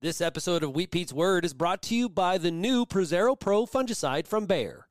This episode of Wheat Pete's Word is brought to you by the new Prosaro Pro fungicide from Bayer.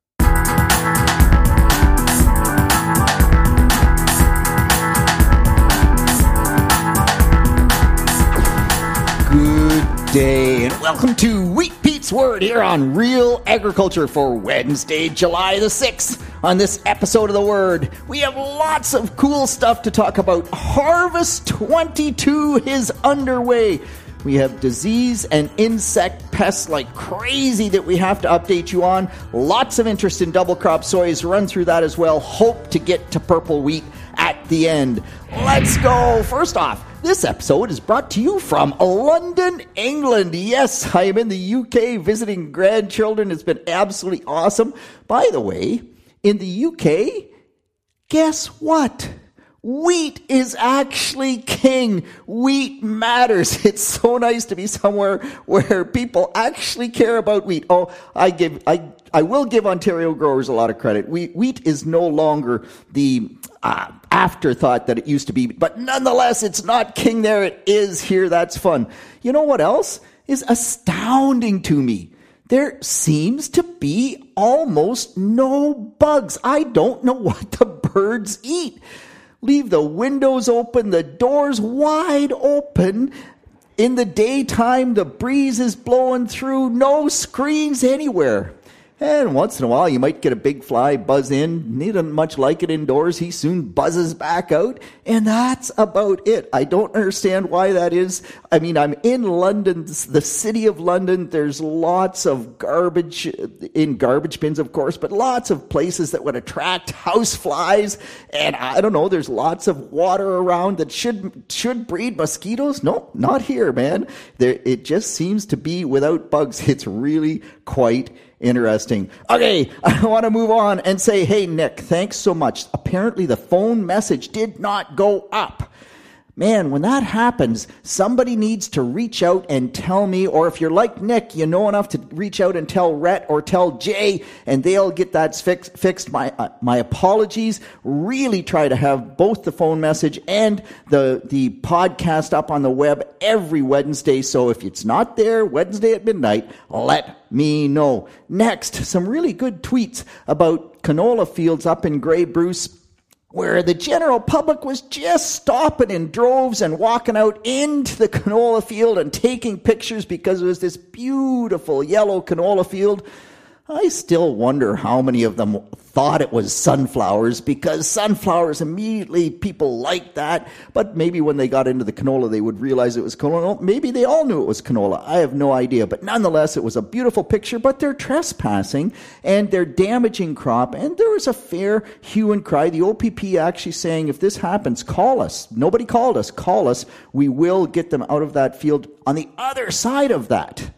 Good day, and welcome to Wheat Pete's Word here on Real Agriculture for Wednesday, July the 6th. On this episode of The Word, we have lots of cool stuff to talk about. Harvest 22 is underway. We have disease and insect pests like crazy that we have to update you on. Lots of interest in double crop soys. Run through that as well. Hope to get to purple wheat at the end. Let's go. First off, this episode is brought to you from London, England. Yes, I am in the UK visiting grandchildren. It's been absolutely awesome. By the way, in the UK, guess what? Wheat is actually king. Wheat matters. It's so nice to be somewhere where people actually care about wheat. Oh, I give, I, I will give Ontario growers a lot of credit. Wheat, wheat is no longer the uh, afterthought that it used to be, but nonetheless, it's not king there. It is here. That's fun. You know what else is astounding to me? There seems to be almost no bugs. I don't know what the birds eat. Leave the windows open, the doors wide open. In the daytime, the breeze is blowing through, no screens anywhere. And once in a while, you might get a big fly buzz in. He doesn't much like it indoors. He soon buzzes back out. And that's about it. I don't understand why that is. I mean, I'm in London, the city of London. There's lots of garbage in garbage bins, of course, but lots of places that would attract house flies. And I don't know, there's lots of water around that should, should breed mosquitoes. No, not here, man. There, it just seems to be without bugs. It's really quite interesting. Okay, I want to move on and say, hey, Nick, thanks so much. Apparently, the phone message did not go up. Man, when that happens, somebody needs to reach out and tell me, or if you're like Nick, you know enough to reach out and tell Rhett or tell Jay, and they'll get that fix, fixed. My uh, my apologies. Really try to have both the phone message and the the podcast up on the web every Wednesday. So if it's not there Wednesday at midnight, let me know. Next, some really good tweets about canola fields up in Grey Bruce where the general public was just stopping in droves and walking out into the canola field and taking pictures because it was this beautiful yellow canola field. I still wonder how many of them thought it was sunflowers because sunflowers immediately people like that. But maybe when they got into the canola, they would realize it was canola. Maybe they all knew it was canola. I have no idea. But nonetheless, it was a beautiful picture. But they're trespassing and they're damaging crop. And there was a fair hue and cry. The OPP actually saying, if this happens, call us. Nobody called us. Call us. We will get them out of that field. On the other side of that,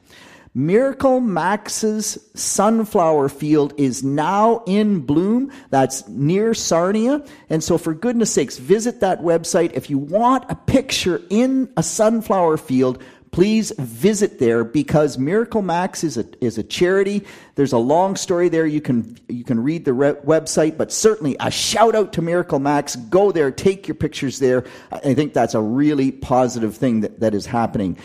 Miracle Max's sunflower field is now in bloom. That's near Sarnia. And so, for goodness sakes, visit that website. If you want a picture in a sunflower field, please visit there because Miracle Max is a, is a charity. There's a long story there. You can, you can read the re- website, but certainly a shout out to Miracle Max. Go there, take your pictures there. I think that's a really positive thing that, that is happening.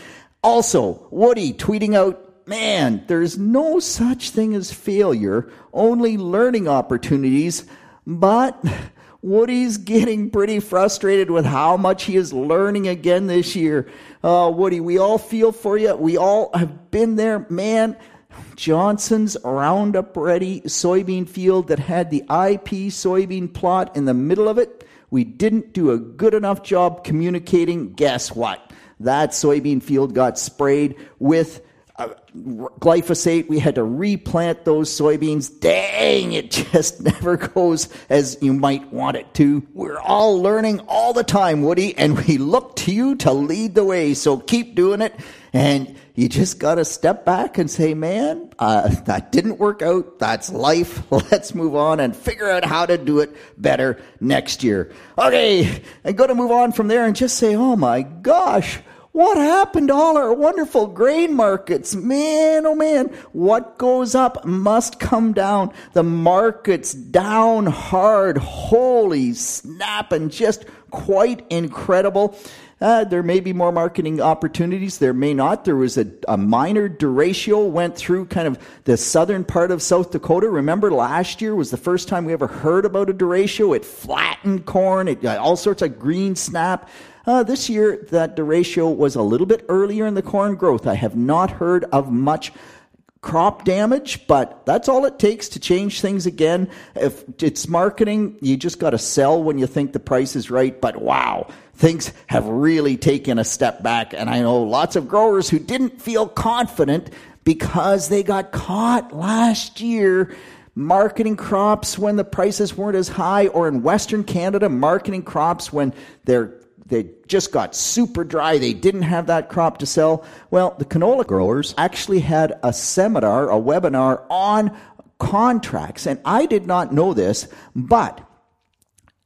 Also, Woody tweeting out man, there's no such thing as failure, only learning opportunities. But Woody's getting pretty frustrated with how much he is learning again this year. Uh, Woody, we all feel for you. We all have been there. Man, Johnson's Roundup Ready soybean field that had the IP soybean plot in the middle of it. We didn't do a good enough job communicating. Guess what? That soybean field got sprayed with uh, glyphosate. We had to replant those soybeans. Dang, it just never goes as you might want it to. We're all learning all the time, Woody, and we look to you to lead the way. So keep doing it. And you just got to step back and say, man, uh, that didn't work out. That's life. Let's move on and figure out how to do it better next year. Okay. I'm going to move on from there and just say, oh my gosh. What happened to all our wonderful grain markets? Man, oh man, what goes up must come down. The market's down hard. Holy snap, and just quite incredible. Uh, there may be more marketing opportunities. There may not. There was a, a minor derecho went through kind of the southern part of South Dakota. Remember last year was the first time we ever heard about a derecho. It flattened corn. It got all sorts of green snap. Uh, this year, that derecho was a little bit earlier in the corn growth. I have not heard of much crop damage, but that's all it takes to change things again. If it's marketing, you just got to sell when you think the price is right. But wow, things have really taken a step back. And I know lots of growers who didn't feel confident because they got caught last year marketing crops when the prices weren't as high, or in Western Canada, marketing crops when they're they just got super dry. They didn't have that crop to sell. Well, the canola growers actually had a seminar, a webinar on contracts. And I did not know this, but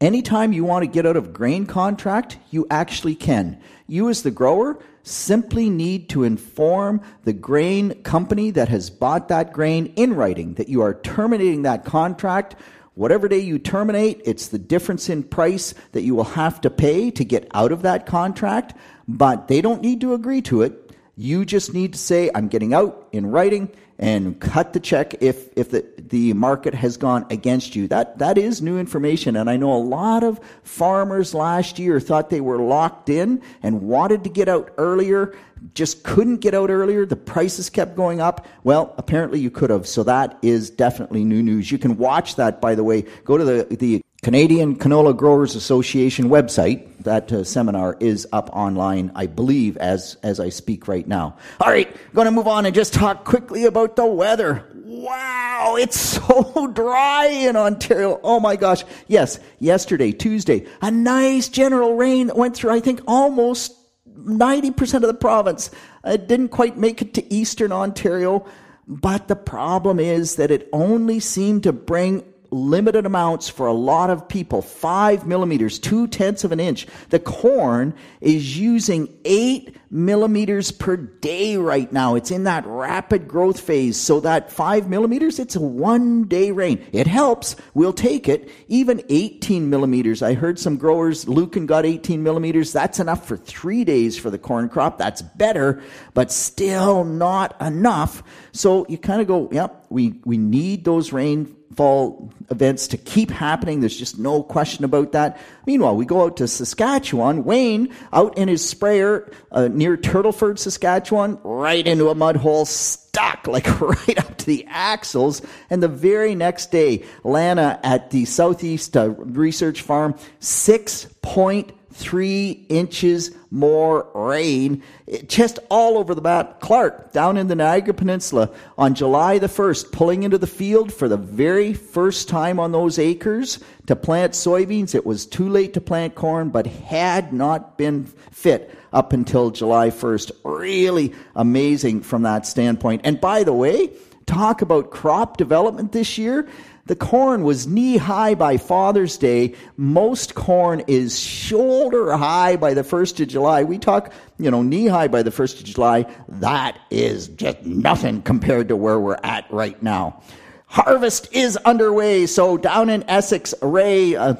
anytime you want to get out of grain contract, you actually can. You, as the grower, simply need to inform the grain company that has bought that grain in writing that you are terminating that contract Whatever day you terminate, it's the difference in price that you will have to pay to get out of that contract, but they don't need to agree to it. You just need to say, I'm getting out in writing and cut the check if, if the, the market has gone against you. That, that is new information. And I know a lot of farmers last year thought they were locked in and wanted to get out earlier just couldn't get out earlier. The prices kept going up. Well, apparently you could have. So that is definitely new news. You can watch that, by the way. Go to the, the Canadian Canola Growers Association website. That uh, seminar is up online, I believe, as, as I speak right now. All right, going to move on and just talk quickly about the weather. Wow, it's so dry in Ontario. Oh my gosh. Yes, yesterday, Tuesday, a nice general rain went through, I think, almost 90% of the province. It didn't quite make it to eastern Ontario, but the problem is that it only seemed to bring limited amounts for a lot of people five millimeters, two tenths of an inch. The corn is using eight millimeters per day right now. It's in that rapid growth phase. So that five millimeters, it's a one day rain. It helps. We'll take it. Even 18 millimeters. I heard some growers, Lucan got 18 millimeters. That's enough for three days for the corn crop. That's better, but still not enough. So you kind of go, yep, we, we need those rain fall events to keep happening. There's just no question about that. Meanwhile, we go out to Saskatchewan. Wayne, out in his sprayer uh, near Turtleford, Saskatchewan, right into a mud hole, stuck like right up to the axles. And the very next day, Lana at the Southeast uh, Research Farm, six point three inches more rain eh, just all over the map. Clark, down in the Niagara Peninsula, on July the 1st, pulling into the field for the very first time on those acres to plant soybeans. It was too late to plant corn, but had not been fit up until July 1st. Really amazing from that standpoint. And by the way, talk about crop development this year. The corn was knee high by Father's Day. Most corn is shoulder high by the 1st of July. We talk, you know, knee high by the 1st of July. That is just nothing compared to where we're at right now. Harvest is underway. So down in Essex, Ray, uh,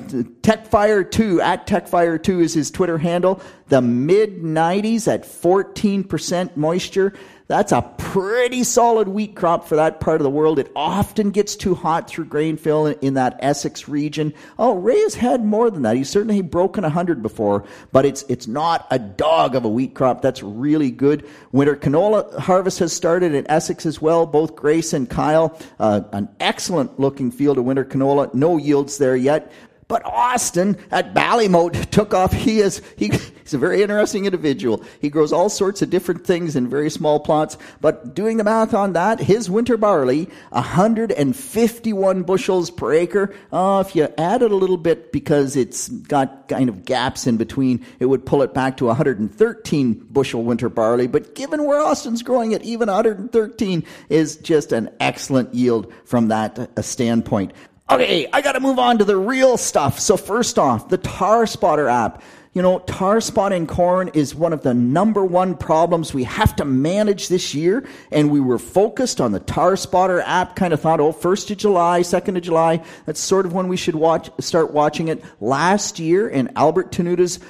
Techfire 2, at Techfire 2 is his Twitter handle. The mid 90s at 14% moisture. That's a pretty solid wheat crop for that part of the world. It often gets too hot through grain fill in that Essex region. Oh, Ray has had more than that. He's certainly broken 100 before, but it's, it's not a dog of a wheat crop. That's really good. Winter canola harvest has started in Essex as well. Both Grace and Kyle, uh, an excellent looking field of winter canola. No yields there yet. But Austin at Ballymote took off. He is he, he's a very interesting individual. He grows all sorts of different things in very small plots. But doing the math on that, his winter barley, 151 bushels per acre. Uh, if you add it a little bit because it's got kind of gaps in between, it would pull it back to 113 bushel winter barley. But given where Austin's growing it, even 113 is just an excellent yield from that standpoint. Okay, I got to move on to the real stuff. So first off, the tar spotter app. You know, tar spotting corn is one of the number one problems we have to manage this year. And we were focused on the tar spotter app, kind of thought, oh, 1st of July, 2nd of July. That's sort of when we should watch, start watching it. Last year in Albert Tenuta's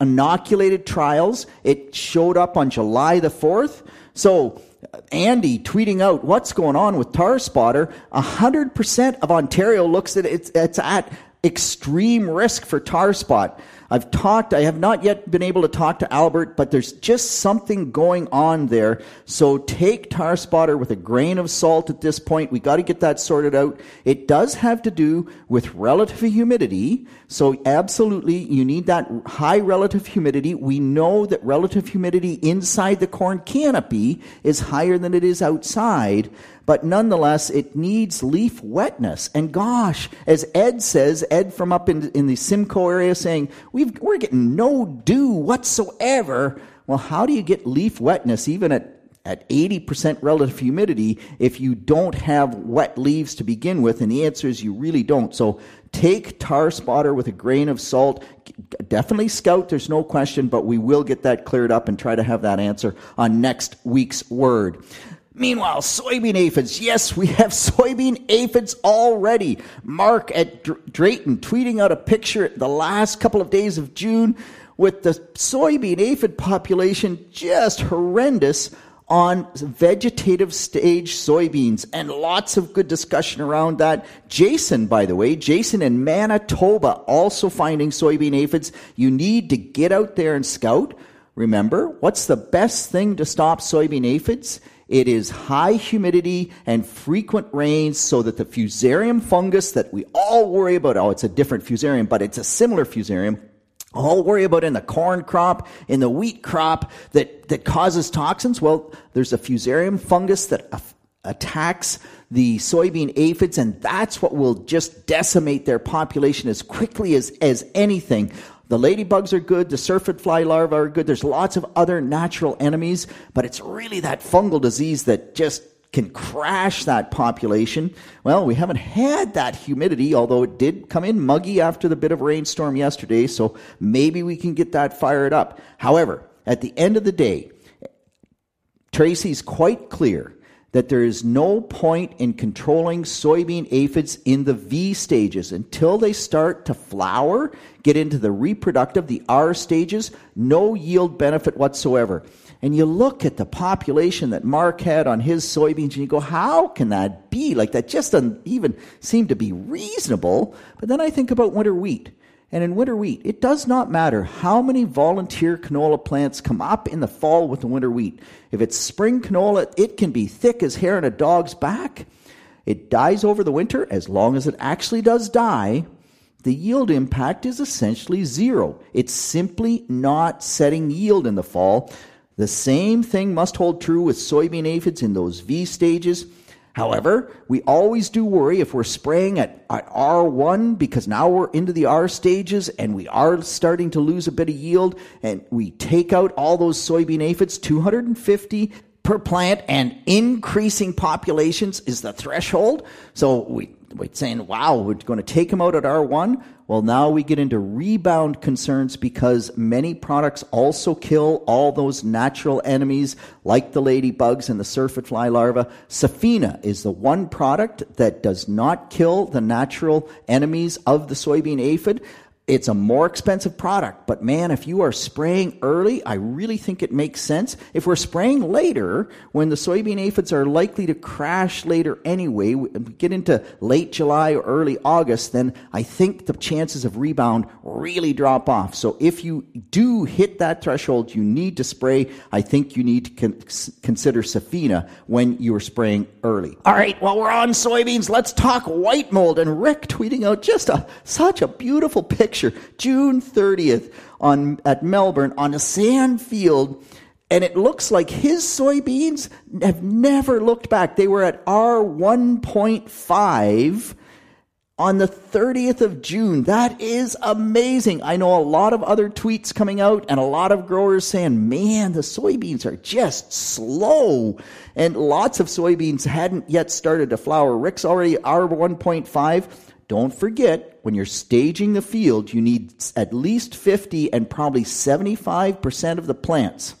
inoculated trials. It showed up on July the 4th. So Andy tweeting out what's going on with Tar Spotter. 100% of Ontario looks at it, it's, it's at extreme risk for tar spot. I've talked, I have not yet been able to talk to Albert, but there's just something going on there. So take tar spotter with a grain of salt at this point. We got to get that sorted out. It does have to do with relative humidity. So absolutely, you need that high relative humidity. We know that relative humidity inside the corn canopy is higher than it is outside but nonetheless, it needs leaf wetness. And gosh, as Ed says, Ed from up in, in the Simcoe area saying, we are getting no dew whatsoever. Well, how do you get leaf wetness even at at 80% relative humidity if you don't have wet leaves to begin with? And the answer is you really don't. So take tar spotter with a grain of salt. Definitely scout, there's no question, but we will get that cleared up and try to have that answer on next week's word. Meanwhile, soybean aphids. Yes, we have soybean aphids already. Mark at Drayton tweeting out a picture the last couple of days of June with the soybean aphid population just horrendous on vegetative stage soybeans and lots of good discussion around that. Jason, by the way, Jason in Manitoba also finding soybean aphids. You need to get out there and scout. Remember, what's the best thing to stop soybean aphids? It is high humidity and frequent rains so that the fusarium fungus that we all worry about, oh, it's a different fusarium, but it's a similar fusarium, all worry about in the corn crop, in the wheat crop that, that causes toxins. Well, there's a fusarium fungus that attacks the soybean aphids, and that's what will just decimate their population as quickly as, as anything. The ladybugs are good, the syrphid fly larvae are good. There's lots of other natural enemies, but it's really that fungal disease that just can crash that population. Well, we haven't had that humidity, although it did come in muggy after the bit of rainstorm yesterday, so maybe we can get that fired up. However, at the end of the day, Tracy's quite clear that there is no point in controlling soybean aphids in the V stages until they start to flower, get into the reproductive, the R stages, no yield benefit whatsoever. And you look at the population that Mark had on his soybeans and you go, how can that be? Like that just doesn't even seem to be reasonable. But then I think about winter wheat. And in winter wheat, it does not matter how many volunteer canola plants come up in the fall with the winter wheat. If it's spring canola, it can be thick as hair on a dog's back. It dies over the winter as long as it actually does die. The yield impact is essentially zero. It's simply not setting yield in the fall. The same thing must hold true with soybean aphids in those V stages. However, we always do worry if we're spraying at, at, R1 because now we're into the R stages and we are starting to lose a bit of yield and we take out all those soybean aphids, 250 per plant and increasing populations is the threshold. So we, we're saying, wow, we're going to take them out at R1. Well, now we get into rebound concerns because many products also kill all those natural enemies like the ladybugs and the syrphid fly larvae. Sefina is the one product that does not kill the natural enemies of the soybean aphid. It's a more expensive product, but man, if you are spraying early, I really think it makes sense. If we're spraying later, when the soybean aphids are likely to crash later anyway, we get into late July or early August, then I think the chances of rebound really drop off. So if you do hit that threshold, you need to spray. I think you need to con- consider Sefina when you are spraying early. All right, while we're on soybeans. Let's talk white mold. And Rick tweeting out just a, such a beautiful picture picture, June 30th on, at Melbourne on a sand field. And it looks like his soybeans have never looked back. They were at R1.5 on the 30th of June. That is amazing. I know a lot of other tweets coming out and a lot of growers saying, man, the soybeans are just slow. And lots of soybeans hadn't yet started to flower. Rick's already R1.5. Don't forget, when you're staging the field, you need at least 50 and probably 75% of the plants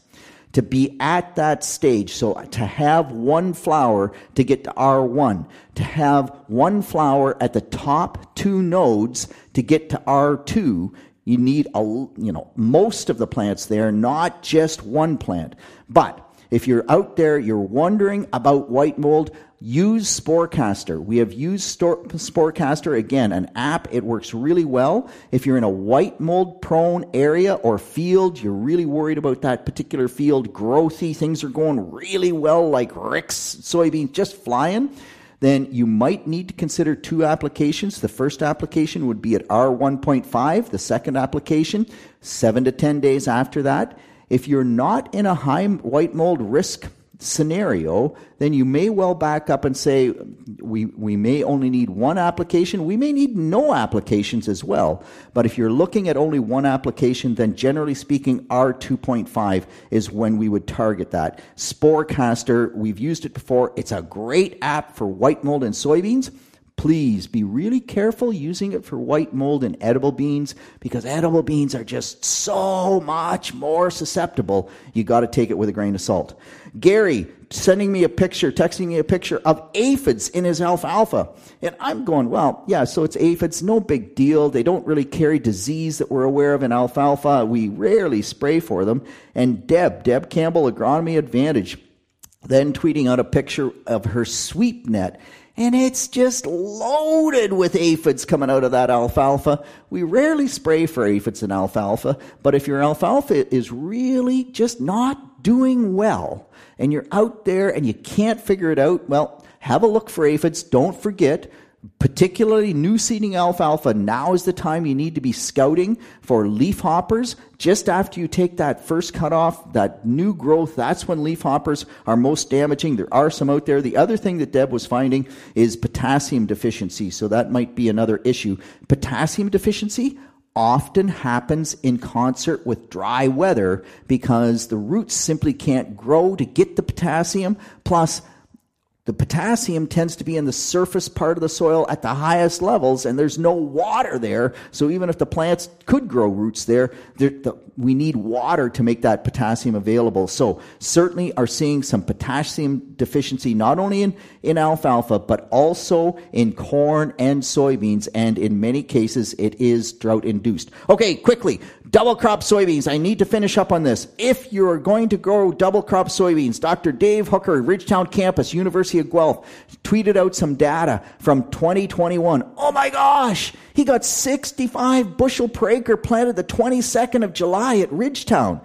to be at that stage. So to have one flower to get to R1, to have one flower at the top two nodes to get to R2, You need a, you know, most of the plants there, not just one plant. But if you're out there, you're wondering about white mold, use Sporecaster. We have used Sporecaster, again, an app. It works really well. If you're in a white mold prone area or field, you're really worried about that particular field, growthy, things are going really well, like Rick's soybeans just flying then you might need to consider two applications. The first application would be at R1.5, the second application, seven to 10 days after that. If you're not in a high white mold risk scenario, then you may well back up and say, we, we may only need one application. We may need no applications as well. But if you're looking at only one application, then generally speaking, R2.5 is when we would target that. Sporecaster, we've used it before. It's a great app for white mold and soybeans please be really careful using it for white mold and edible beans because edible beans are just so much more susceptible. You got to take it with a grain of salt. Gary sending me a picture, texting me a picture of aphids in his alfalfa. And I'm going, well, yeah, so it's aphids, no big deal. They don't really carry disease that we're aware of in alfalfa. We rarely spray for them. And Deb, Deb Campbell, Agronomy Advantage, then tweeting out a picture of her sweep net and it's just loaded with aphids coming out of that alfalfa. We rarely spray for aphids in alfalfa, but if your alfalfa is really just not doing well and you're out there and you can't figure it out, well, have a look for aphids. Don't forget, particularly new seeding alfalfa, now is the time you need to be scouting for leaf hoppers. Just after you take that first cut off, that new growth, that's when leaf hoppers are most damaging. There are some out there. The other thing that Deb was finding is potassium deficiency. So that might be another issue. Potassium deficiency often happens in concert with dry weather because the roots simply can't grow to get the potassium. Plus, the potassium tends to be in the surface part of the soil at the highest levels, and there's no water there. So even if the plants could grow roots there, the, we need water to make that potassium available. So certainly are seeing some potassium deficiency not only in, in alfalfa, but also in corn and soybeans, and in many cases it is drought induced. Okay, quickly, Double crop soybeans. I need to finish up on this. If you're going to grow double crop soybeans, Dr. Dave Hooker, Ridgetown campus, University of Guelph, tweeted out some data from 2021. Oh my gosh! He got 65 bushel per acre planted the 22nd of July at Ridgetown.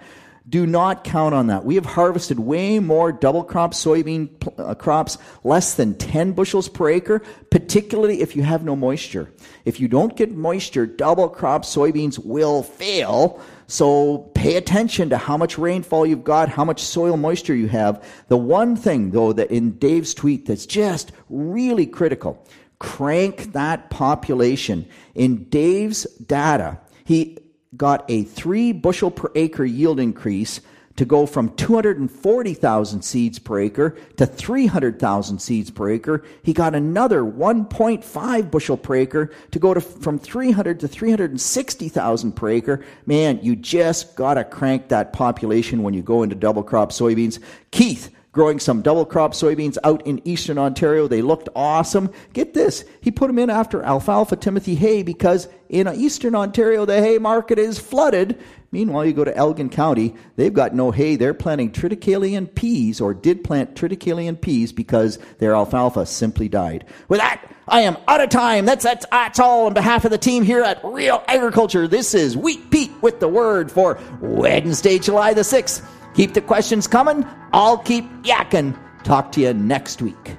Do not count on that. We have harvested way more double crop soybean uh, crops, less than 10 bushels per acre, particularly if you have no moisture. If you don't get moisture, double crop soybeans will fail. So pay attention to how much rainfall you've got, how much soil moisture you have. The one thing, though, that in Dave's tweet that's just really critical crank that population. In Dave's data, he got a three bushel per acre yield increase to go from 240,000 seeds per acre to 300,000 seeds per acre. He got another 1.5 bushel per acre to go to from 300 to 360,000 per acre. Man, you just got to crank that population when you go into double crop soybeans. Keith, growing some double crop soybeans out in eastern Ontario. They looked awesome. Get this, he put them in after alfalfa Timothy hay because in eastern Ontario the hay market is flooded. Meanwhile, you go to Elgin County, they've got no hay. They're planting triticale and peas or did plant triticale and peas because their alfalfa simply died. With that, I am out of time. That's, that's, that's all on behalf of the team here at Real Agriculture. This is Wheat Pete with the word for Wednesday, July the 6th. Keep the questions coming. I'll keep yakking. Talk to you next week.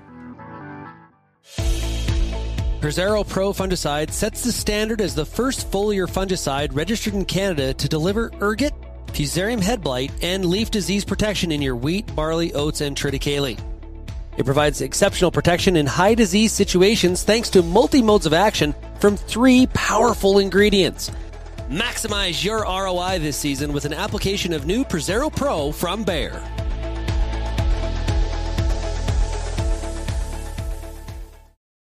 Prosaro Pro fungicide sets the standard as the first foliar fungicide registered in Canada to deliver ergot, fusarium head blight, and leaf disease protection in your wheat, barley, oats, and triticale. It provides exceptional protection in high disease situations thanks to multi modes of action from three powerful ingredients – Maximize your ROI this season with an application of new Prosaro Pro from Bayer.